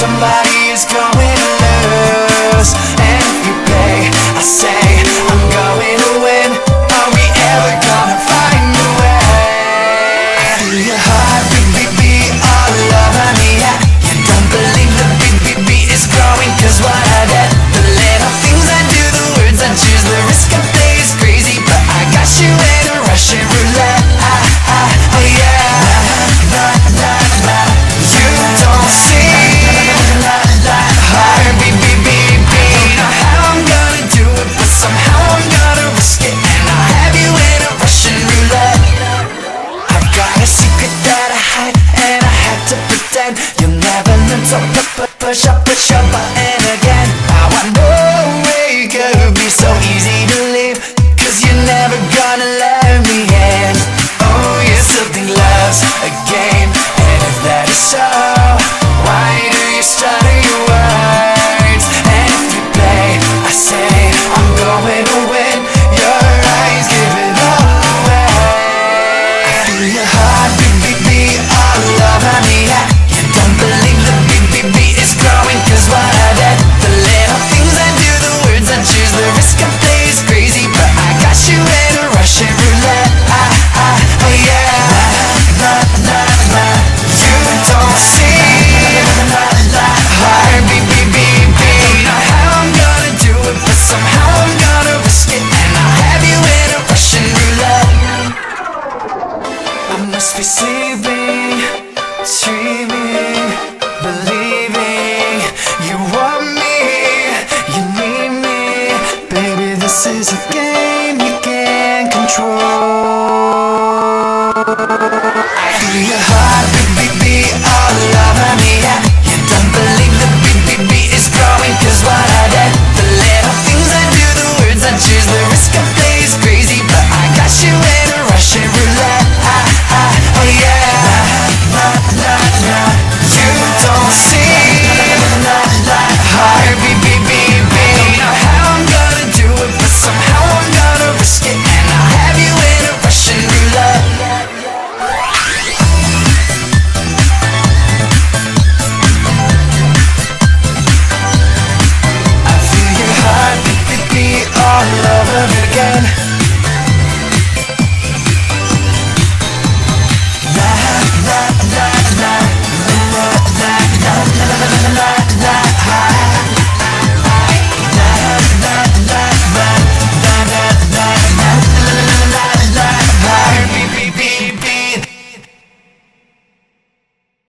somebody up. Just be sleeping